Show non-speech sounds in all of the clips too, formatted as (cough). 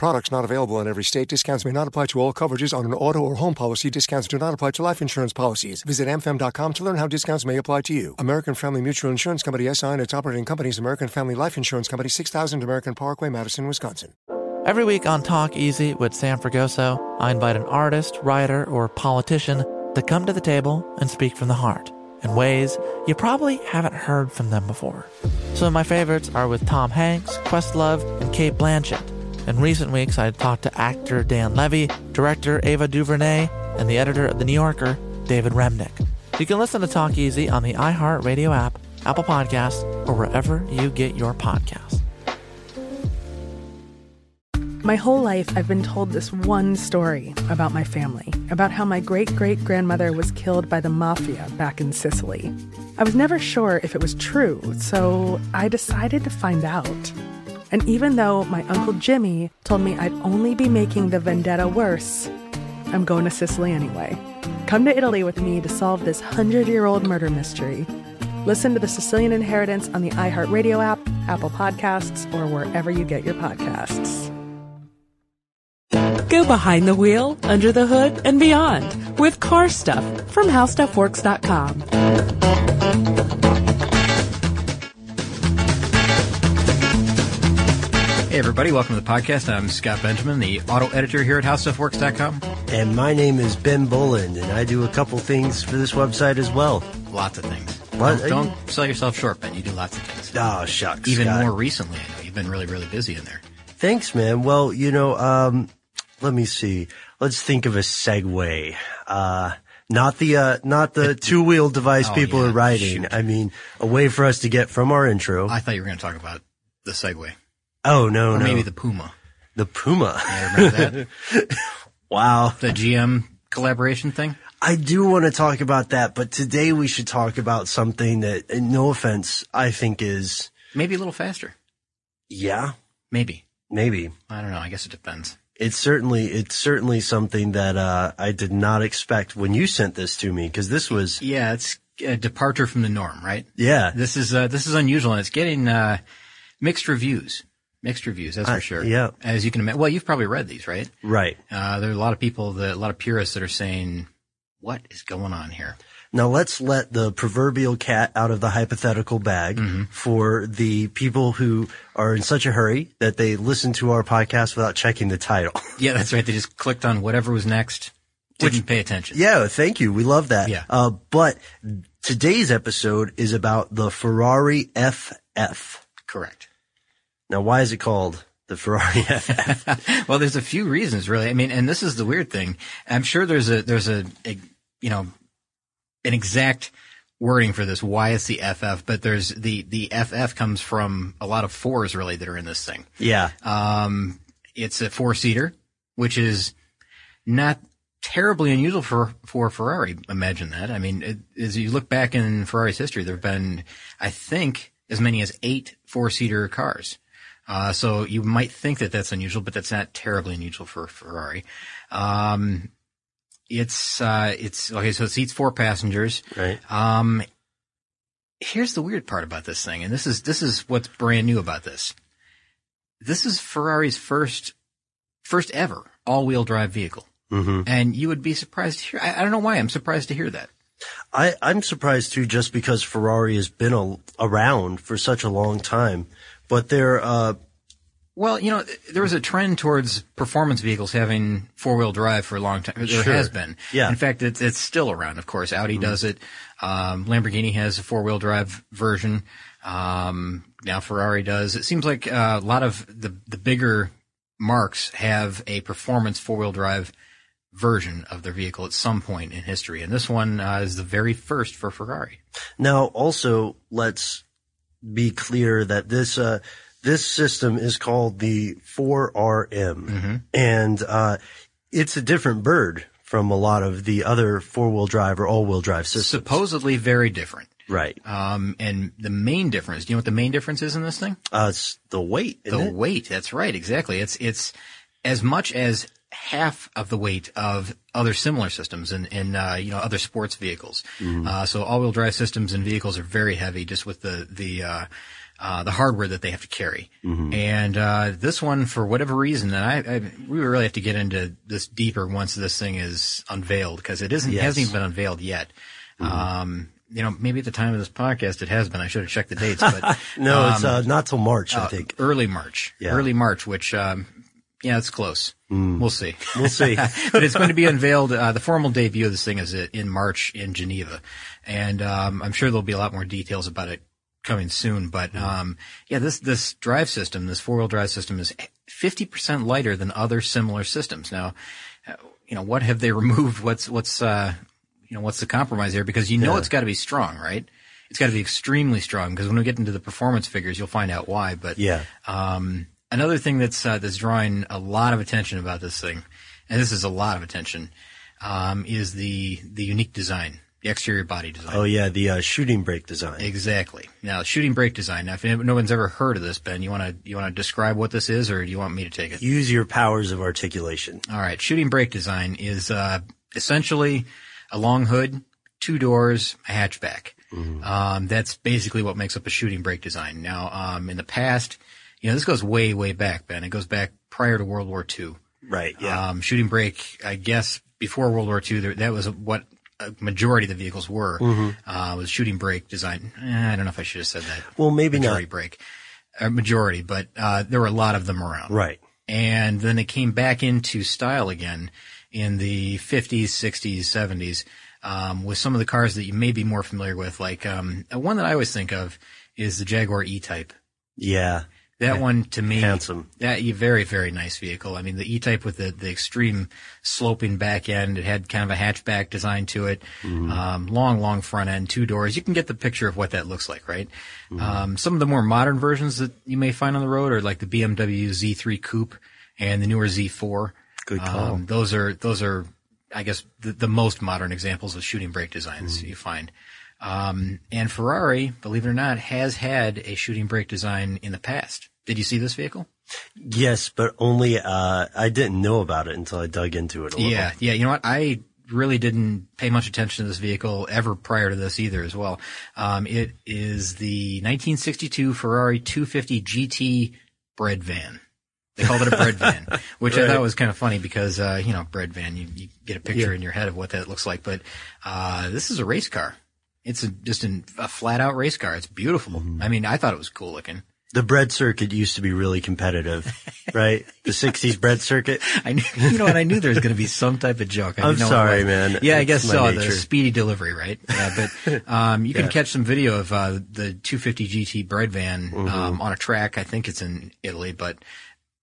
Products not available in every state. Discounts may not apply to all coverages on an auto or home policy. Discounts do not apply to life insurance policies. Visit amfam.com to learn how discounts may apply to you. American Family Mutual Insurance Company SI and its operating companies American Family Life Insurance Company 6000 American Parkway, Madison, Wisconsin. Every week on Talk Easy with Sam Fragoso, I invite an artist, writer, or politician to come to the table and speak from the heart in ways you probably haven't heard from them before. Some of my favorites are with Tom Hanks, Questlove, and Cate Blanchett. In recent weeks, I talked to actor Dan Levy, director Ava DuVernay, and the editor of The New Yorker, David Remnick. You can listen to Talk Easy on the iHeartRadio app, Apple Podcasts, or wherever you get your podcasts. My whole life, I've been told this one story about my family, about how my great great grandmother was killed by the mafia back in Sicily. I was never sure if it was true, so I decided to find out. And even though my Uncle Jimmy told me I'd only be making the vendetta worse, I'm going to Sicily anyway. Come to Italy with me to solve this hundred year old murder mystery. Listen to The Sicilian Inheritance on the iHeartRadio app, Apple Podcasts, or wherever you get your podcasts. Go behind the wheel, under the hood, and beyond with car stuff from HowStuffWorks.com. everybody, welcome to the podcast. I'm Scott Benjamin, the auto editor here at HowStuffWorks.com. And my name is Ben Bowlin, and I do a couple things for this website as well. Lots of things. What? Don't, don't sell yourself short, Ben. You do lots of things. Oh, shucks. Even Scott. more recently, I know you've been really, really busy in there. Thanks, man. Well, you know, um, let me see. Let's think of a segue. Uh, not the, uh, not the two wheel device Oh, people yeah, are riding. shoot. I mean, a way for us to get from our intro. I thought you were going to talk about the Segway. Oh, no, Or no. maybe the Puma. the Puma. Yeah, remember that? (laughs) wow. the GM collaboration thing? I do want to talk about that, but today we should talk about something that, no offense, I think is, Maybe a little faster. yeah, Maybe. maybe. I don't know. I guess it depends. It's certainly it's certainly something that uh, I did not expect when you sent this to me because this was Yeah, it's a departure from the norm, right? yeah This is, uh, this is unusual and it's getting, uh, mixed reviews. Mixed reviews, that's Uh, for sure. yeah. As you can imagine. Well, you've probably read these, right? right. Uh, there are a lot of people that, a lot of purists that are saying, what is going on here? Now let's let the proverbial cat out of the hypothetical bag Mm-hmm. for the people who are in such a hurry that they listen to our podcast without checking the title. (laughs) Yeah, that's right. They just clicked on whatever was next. Didn't pay attention. yeah, thank you. We love that. Yeah. Uh, but today's episode is about the Ferrari FF. Correct. Now, why is it called the Ferrari FF? (laughs) well, there's a few reasons really. I mean, and this is the weird thing. I'm sure there's a, there's a, a you know, an exact wording for this, why it's the FF, but there's the, the FF comes from a lot of fours really that are in this thing. yeah. Um, it's a four seater, which is not terribly unusual for, for Ferrari. Imagine that. I mean, it, as you look back in Ferrari's history, there have been, I think, as many as eight four seater cars. Uh, so you might think that that's unusual, but that's not terribly unusual for Ferrari. Um, it's, uh, it's, okay, so it seats four passengers. Right. Um, here's the weird part about this thing, and this is this is what's brand new about this. This is Ferrari's first first ever all-wheel drive vehicle, hmm and you would be surprised to hear. I, I don't know why I'm surprised to hear that. I, I'm surprised too, just because Ferrari has been a, around for such a long time. But they're, uh, Well, you know, there was a trend towards performance vehicles having four-wheel drive for a long time. There Sure. has been. Yeah. In fact, it's it's still around. Of course, Audi does it. Um, Lamborghini has a four-wheel drive version. Um, now Ferrari does. It seems like uh, a lot of the the bigger marques have a performance four-wheel drive version of their vehicle at some point in history, and this one uh, is the very first for Ferrari. now also let's be clear that this, uh, this system is called the 4RM and, uh, it's a different bird from a lot of the other four wheel drive or all wheel drive systems. Supposedly very different. Right. Um, and the main difference, do you know what the main difference is in this thing? Uh, it's the weight. The it? weight. That's right. Exactly. It's, it's as much as half of the weight of other similar systems in, in, uh, you know, other sports vehicles. Uh, so all wheel drive systems and vehicles are very heavy just with the, the, uh, uh, the hardware that they have to carry. And, uh, this one, for whatever reason, and I, I, we really have to get into this deeper once this thing is unveiled because it isn't, Yes. hasn't even been unveiled yet. Um, you know, maybe at the time of this podcast it has been. I should have checked the dates, but (laughs) No, it's um, uh, not till March, I uh, think. early March, Yeah. early March, which, um, yeah, it's close. We'll see. We'll see. (laughs) but it's going to be unveiled. Uh, the formal debut of this thing is in March in Geneva, and um, I'm sure there'll be a lot more details about it coming soon. But um, yeah, this this drive system, this four wheel drive system, is 50 percent lighter than other similar systems. Now, uh, you know, what have they (laughs) removed? What's what's uh, you know, what's the compromise here? Because you know Yeah. it's got to be strong, right? It's got to be extremely strong because when we get into the performance figures, you'll find out why. But Yeah. um, another thing that's uh, that's drawing a lot of attention about this thing, and this is a lot of attention, um, is the the unique design, the exterior body design. Oh yeah, the uh, shooting brake design. Exactly. Now, shooting brake design. Now, if no one's ever heard of this, Ben, you want to you want to describe what this is, or do you want me to take it? Use your powers of articulation. All right. Shooting brake design is uh, essentially a long hood, two doors, a hatchback. Um, that's basically what makes up a shooting brake design. Now, um, in the past, you know, this goes way, way back, Ben. It goes back prior to World War II. Right. Yeah. Um, shooting brake, I guess, before World War II, there, that was what a majority of the vehicles were. Uh, was shooting brake design. Eh, I don't know if I should have said that. well, maybe majority not. brake, uh, majority, but uh, there were a lot of them around Right. and then it came back into style again in the 50s, 60s, 70s um, with some of the cars that you may be more familiar with. Like um, one that I always think of is the Jaguar E-Type. Yeah. That one to me, Handsome. That very very nice vehicle. I mean, the E-Type with the the extreme sloping back end. It had kind of a hatchback design to it. Um, long long front end, two doors. You can get the picture of what that looks like, right? Um, some of the more modern versions that you may find on the road are like the BMW Z3 Coupe and the newer Z4. Good call. Um, those are those are, I guess, the, the most modern examples of shooting brake designs you find. Um, and Ferrari, believe it or not, has had a shooting brake design in the past. Did you see this vehicle? Yes, but only uh, I didn't know about it until I dug into it a little. Yeah, yeah. You know what? I really didn't pay much attention to this vehicle ever prior to this either as well. Um, it is the 1962 Ferrari 250 GT bread van. They called it a bread van, (laughs) which I thought was kind of funny because, uh, you know, bread van, you, you get a picture Yeah. in your head of what that looks like. But, uh, this is a race car. It's a, just an, a flat out race car. It's beautiful. Mm-hmm. I mean, I thought it was cool looking. The bread circuit used to be really competitive, right? The '60s bread circuit. (laughs) I knew, you know what? I knew there was going to be some type of joke. I I'm know sorry, man. Yeah, I guess so. nature. The speedy delivery, right? Yeah, but (laughs) um, you can catch some video of uh, the 250 GT bread van Mm-hmm. um, on a track. I think it's in Italy, but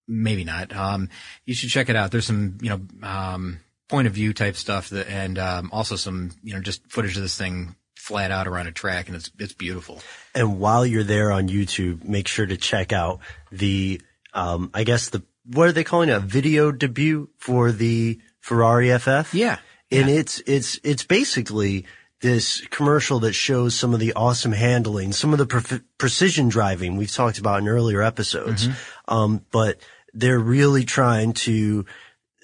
maybe not. Um, you should check it out. There's some, you know, um, point of view type stuff that, and um, also some, you know, just footage of this thing flat out around a track, and it's it's beautiful. And while you're there on YouTube, make sure to check out the, um, I guess the, what are they calling it? A video debut for the Ferrari FF? Yeah. And it's, it's, it's basically this commercial that shows some of the awesome handling, some of the pre- precision driving we've talked about in earlier episodes. Um, but they're really trying to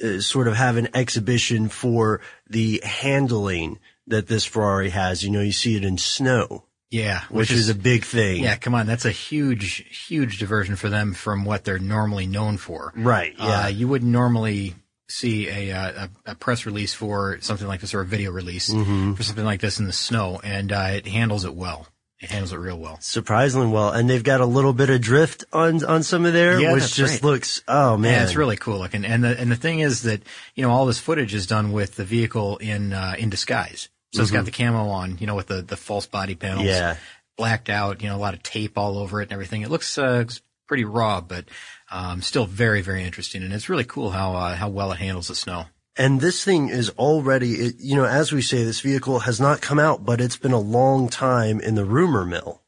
uh, sort of have an exhibition for the handling that this Ferrari has. You know, you see it in snow, Yeah, which, is, a big thing. Yeah, come on. That's a huge, huge diversion for them from what they're normally known for. Right, yeah. Uh, you wouldn't normally see a, uh, a, a press release for something like this or a video release Mm-hmm. for something like this in the snow. And, uh, it handles it well. It handles it real well. surprisingly well, and they've got a little bit of drift on on some of there, Yeah, which just right. looks oh man, Yeah, it's really cool looking. And the, and the thing is that, you know, all this footage is done with the vehicle in, uh, in disguise. So it's got the camo on, you know, with the, the false body panels. Mm-hmm. Yeah. Blacked out, you know, a lot of tape all over it and everything. It looks, uh, pretty raw, but, um, still very, very interesting. And it's really cool how, uh, how well it handles the snow. And this thing is already, it, you know, as we say, this vehicle has not come out, but it's been a long time in the rumor mill.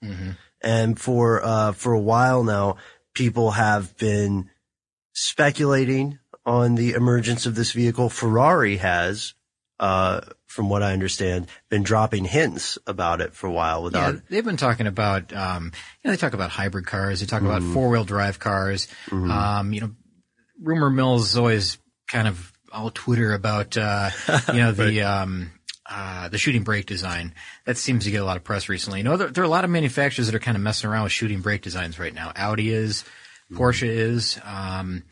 And for, uh, for a while now, people have been speculating on the emergence of this vehicle. Ferrari has, uh, from what I understand, been dropping hints about it for a while without. Yeah, they've been talking about, um, you know, they talk about hybrid cars. They talk about four wheel drive cars. Um, you know, rumor mills is always kind of all Twitter about, uh, you know, (laughs) the, um, uh, the shooting brake design. That seems to get a lot of press recently. You know, there, there are a lot of manufacturers that are kind of messing around with shooting brake designs right now. Audi is, Porsche is, um,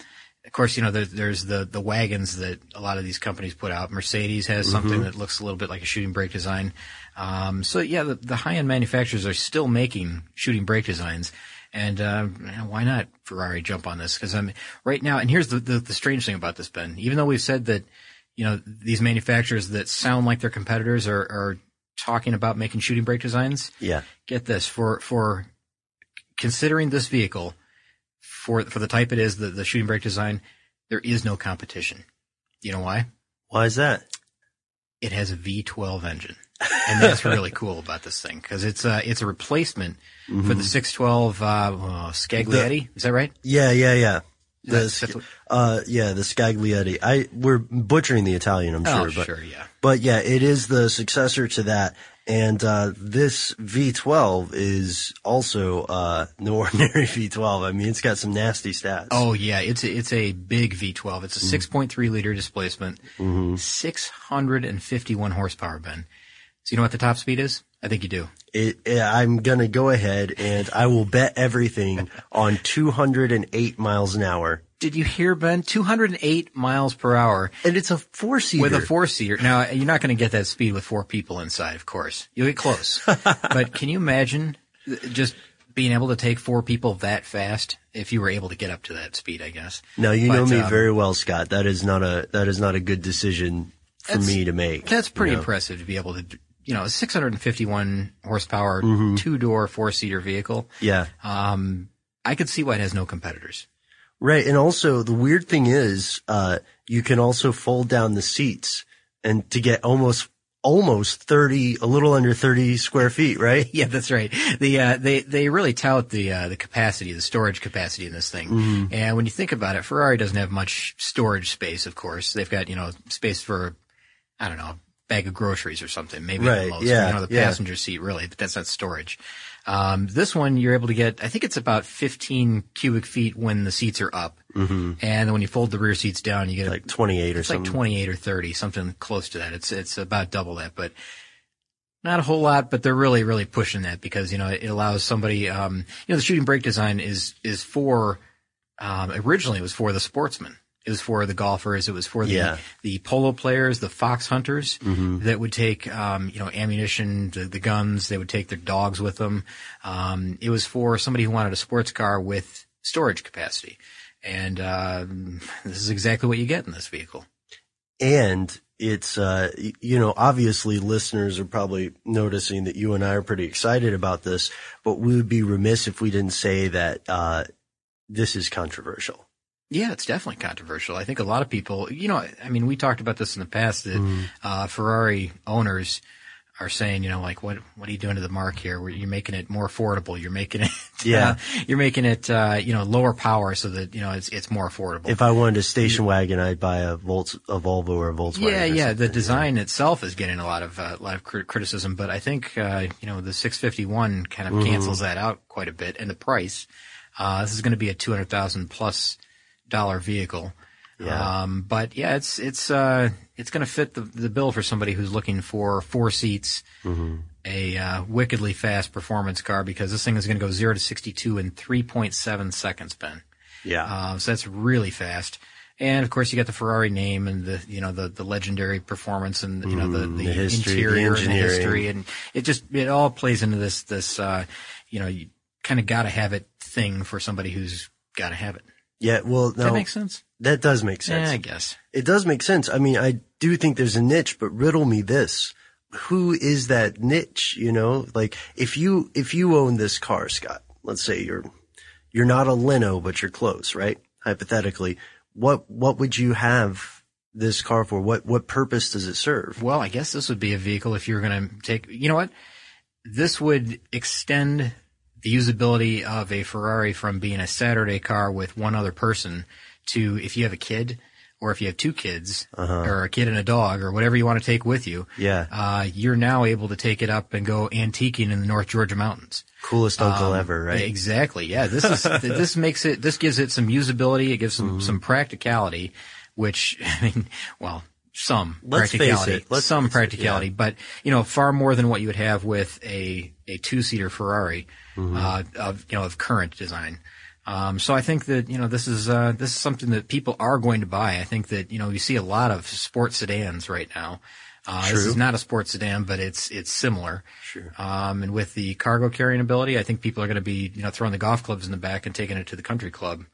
of course, you know, there, there's the, the wagons that a lot of these companies put out. Mercedes has something that looks a little bit like a shooting brake design. Um, so yeah, the, the high-end manufacturers are still making shooting brake designs. And, uh, why not Ferrari jump on this? Cause I'm right now, and here's the, the, the strange thing about this, Ben. Even though we've said that, you know, these manufacturers that sound like their competitors are, are talking about making shooting brake designs, yeah. get this for for considering this vehicle for for the type it is the the shooting brake design there is no competition you know why Why is that? it has a v12 engine and that's really (laughs) cool about this thing because it's a it's a replacement for the 612 uh oh, scaglietti is that right Yeah, yeah, yeah. The, That's- sc- that's what- uh, yeah, the Scaglietti. I, we're butchering the Italian, I'm oh sure, but, sure yeah but yeah, it is the successor to that. And, uh, this V12 is also, uh, no (laughs) ordinary V12. I mean, it's got some nasty stats. Oh yeah, it's a, it's a big V12. It's a 6.3 liter displacement, 651 horsepower. Ben, so you know what the top speed is? I think you do. It, it- I'm gonna go ahead and I will bet everything (laughs) on 208 miles an hour. Did you hear Ben? 208 miles per hour And it's a four seater. with a four seater. Now you're not going to get that speed with four people inside, of course. You'll get close, (laughs) but can you imagine just being able to take four people that fast if you were able to get up to that speed? I guess. Now you know me um, very well, Scott. That is not a that is not a good decision for me to make. That's pretty you know? impressive to be able to, you know, a 651 horsepower, Mm-hmm. two door, four seater vehicle. Yeah, Um, I could see why it has no competitors. Right. And also, the weird thing is, uh, you can also fold down the seats and to get almost almost thirty, a little under thirty square feet. Right? (laughs) Yeah, that's right. The uh, they they really tout the uh, the capacity, the storage capacity in this thing. Mm-hmm. And when you think about it, Ferrari doesn't have much storage space. Of course, they've got you know space for I don't know bag of groceries or something, maybe Right, the most. yeah, you know the yeah. passenger seat really, but that's not storage. Um, this one you're able to get. I think it's about 15 cubic feet when the seats are up, mm-hmm. and then when you fold the rear seats down, you get Like twenty eight or it's like something. 28 or 30, something close to that. It's, it's about double that, but not a whole lot, but they're really, really pushing that because, you know, it allows somebody, um, you know, the shooting brake design is, is for, um, originally it was for the sportsman. It was for the golfers. It was for the, Yeah. the polo players, the fox hunters that would take, um, you know, ammunition, the, the guns. They would take their dogs with them. Um, it was for somebody who wanted a sports car with storage capacity. And, um, this is exactly what you get in this vehicle. and it's uh you know obviously listeners are probably noticing that you and I are pretty excited about this but we would be remiss if we didn't say that uh this is controversial Yeah, it's definitely controversial. I think a lot of people, you know, I mean, we talked about this in the past that uh, Ferrari owners are saying, you know, like, what what are you doing to the marque here? You're making it more affordable. You're making it, (laughs) Yeah. uh, you're making it, uh, you know, lower power so that you know it's it's more affordable. if I wanted a station wagon I'd buy a Volt a Volvo or a Volkswagen yeah, yeah. The design itself is getting a lot of uh, a lot of criticism, but I think uh, you know the 651 kind of cancels that out quite a bit, and the price. Uh, this is going to be a 200,000 plus dollar vehicle. Yeah. Um, but yeah, it's it's uh, it's going to fit the the bill for somebody who's looking for four seats, a uh, wickedly fast performance car because this thing is going to go zero to 62 in 3.7 seconds, Ben. yeah Uh, so that's really fast. And of course, you got the Ferrari name and the you know the the legendary performance and you know the, the, Mm, the history, the interior and the history and it just it all plays into this this uh, you know you kind of got to have it thing for somebody who's got to have it. Yeah well no that make sense? that does make sense Yeah, I guess. It does make sense. I mean, I do think there's a niche, but riddle me this. Who is that niche? You know, like if you, if you own this car, Scott, let's say you're, you're not a Leno, but you're close, right? Hypothetically, what, what would you have this car for? What, what purpose does it serve? Well, I guess this would be a vehicle if you were going to take. You know what? This would extend the usability of a Ferrari from being a Saturday car with one other person to if you have a kid or if you have two kids or a kid and a dog or whatever you want to take with you, Uh-huh. Yeah. uh, you're now able to take it up and go antiquing in the North Georgia mountains. Coolest uncle Um, ever, right? Exactly. Yeah. This is (laughs) this makes it. This gives it some usability. It gives some Mm-hmm. some practicality, which (laughs) I mean, well, some Let's practicality, some it, practicality, but you know, far more than what you would have with a a two seater Ferrari Mm-hmm. uh, of you know of current design. Um, so I think that you know this is uh, this is something that people are going to buy. I think that you know you see a lot of sports sedans right now. Uh, this is not a sports sedan, but it's it's similar. Sure. Um, and with the cargo carrying ability, I think people are going to be you know throwing the golf clubs in the back and taking it to the country club.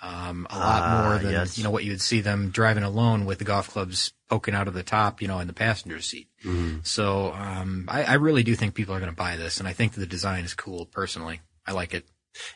Um, a lot Ah, more than yes. you know what you would see them driving alone with the golf clubs poking out of the top, you know, in the passenger seat. Mm-hmm. So um, I, I really do think people are going to buy this, and I think the design is cool. Personally, I like it.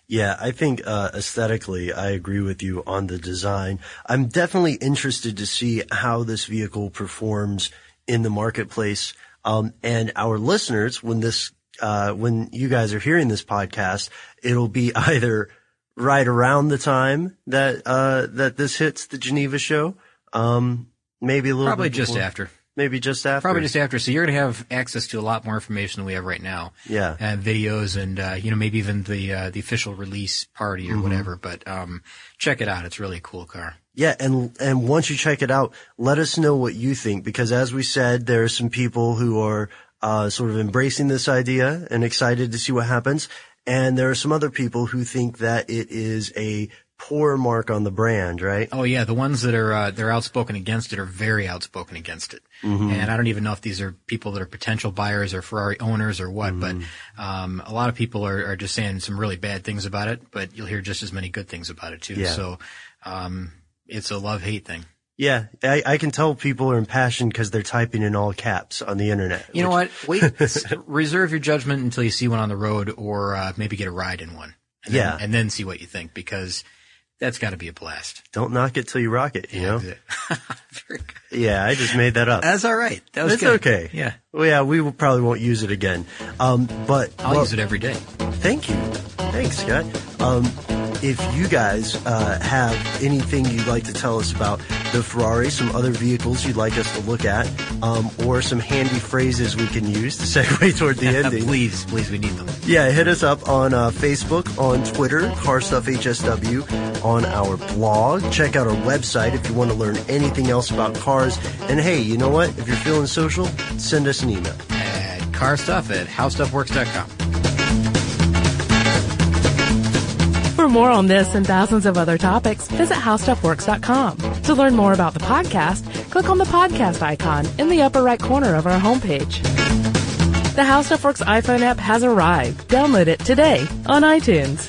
Yeah, I think uh, aesthetically, I agree with you on the design. I'm definitely interested to see how this vehicle performs in the marketplace. Um, and our listeners, when this, uh, when you guys are hearing this podcast, it'll be (laughs) either right around the time that uh, that this hits the Geneva show, um, maybe a little Probably bit just before- after. maybe just after, Probably just after. So you're going to have access to a lot more information than we have right now. Yeah. And videos and, uh, you know, maybe even the, uh, the official release party Mm-hmm. or whatever. But, um, check it out. It's really a cool car. Yeah, and and once you check it out, let us know what you think because as we said, there are some people who are uh, sort of embracing this idea and excited to see what happens, and there are some other people who think that it is a poor mark on the brand, right? Oh yeah, the ones that are uh, they're outspoken against it are very outspoken against it. Mm-hmm. And I don't even know if these are people that are potential buyers or Ferrari owners or what, Mm-hmm. but um, a lot of people are, are just saying some really bad things about it. But you'll hear just as many good things about it too. Yeah. So um, it's a love hate thing. Yeah, I, I can tell people are impassioned because they're typing in all caps on the internet. You know what? Wait, (laughs) reserve your judgment until you see one on the road or uh, maybe get a ride in one. And Yeah. Then, and then see what you think because that's got to be a blast. Don't knock it till you rock it. You know? (laughs) Very good. Yeah, I just made that up. That's all right. That was It's good. okay. Yeah. Well, yeah, we will, probably won't use it again. Um, but I'll well, use it every day. Thank you. Thanks, Scott. Um, if you guys uh, have anything you'd like to tell us about the Ferrari, some other vehicles you'd like us to look at, um, or some handy phrases we can use to (laughs) segue toward the (laughs) ending, please, please, we need them. yeah, hit us up on uh, Facebook, on Twitter, Car Stuff HSW, on our blog. Check out our website if you want to learn anything else about cars. And hey, you know what? If you're feeling social, send us an email. At car stuff at howstuffworks.com. more on this and thousands of other topics, visit howstuffworks.com. To learn more about the podcast, click on the podcast icon in the upper right corner of our homepage. The How Stuff Works iPhone app has arrived. Download it today on iTunes.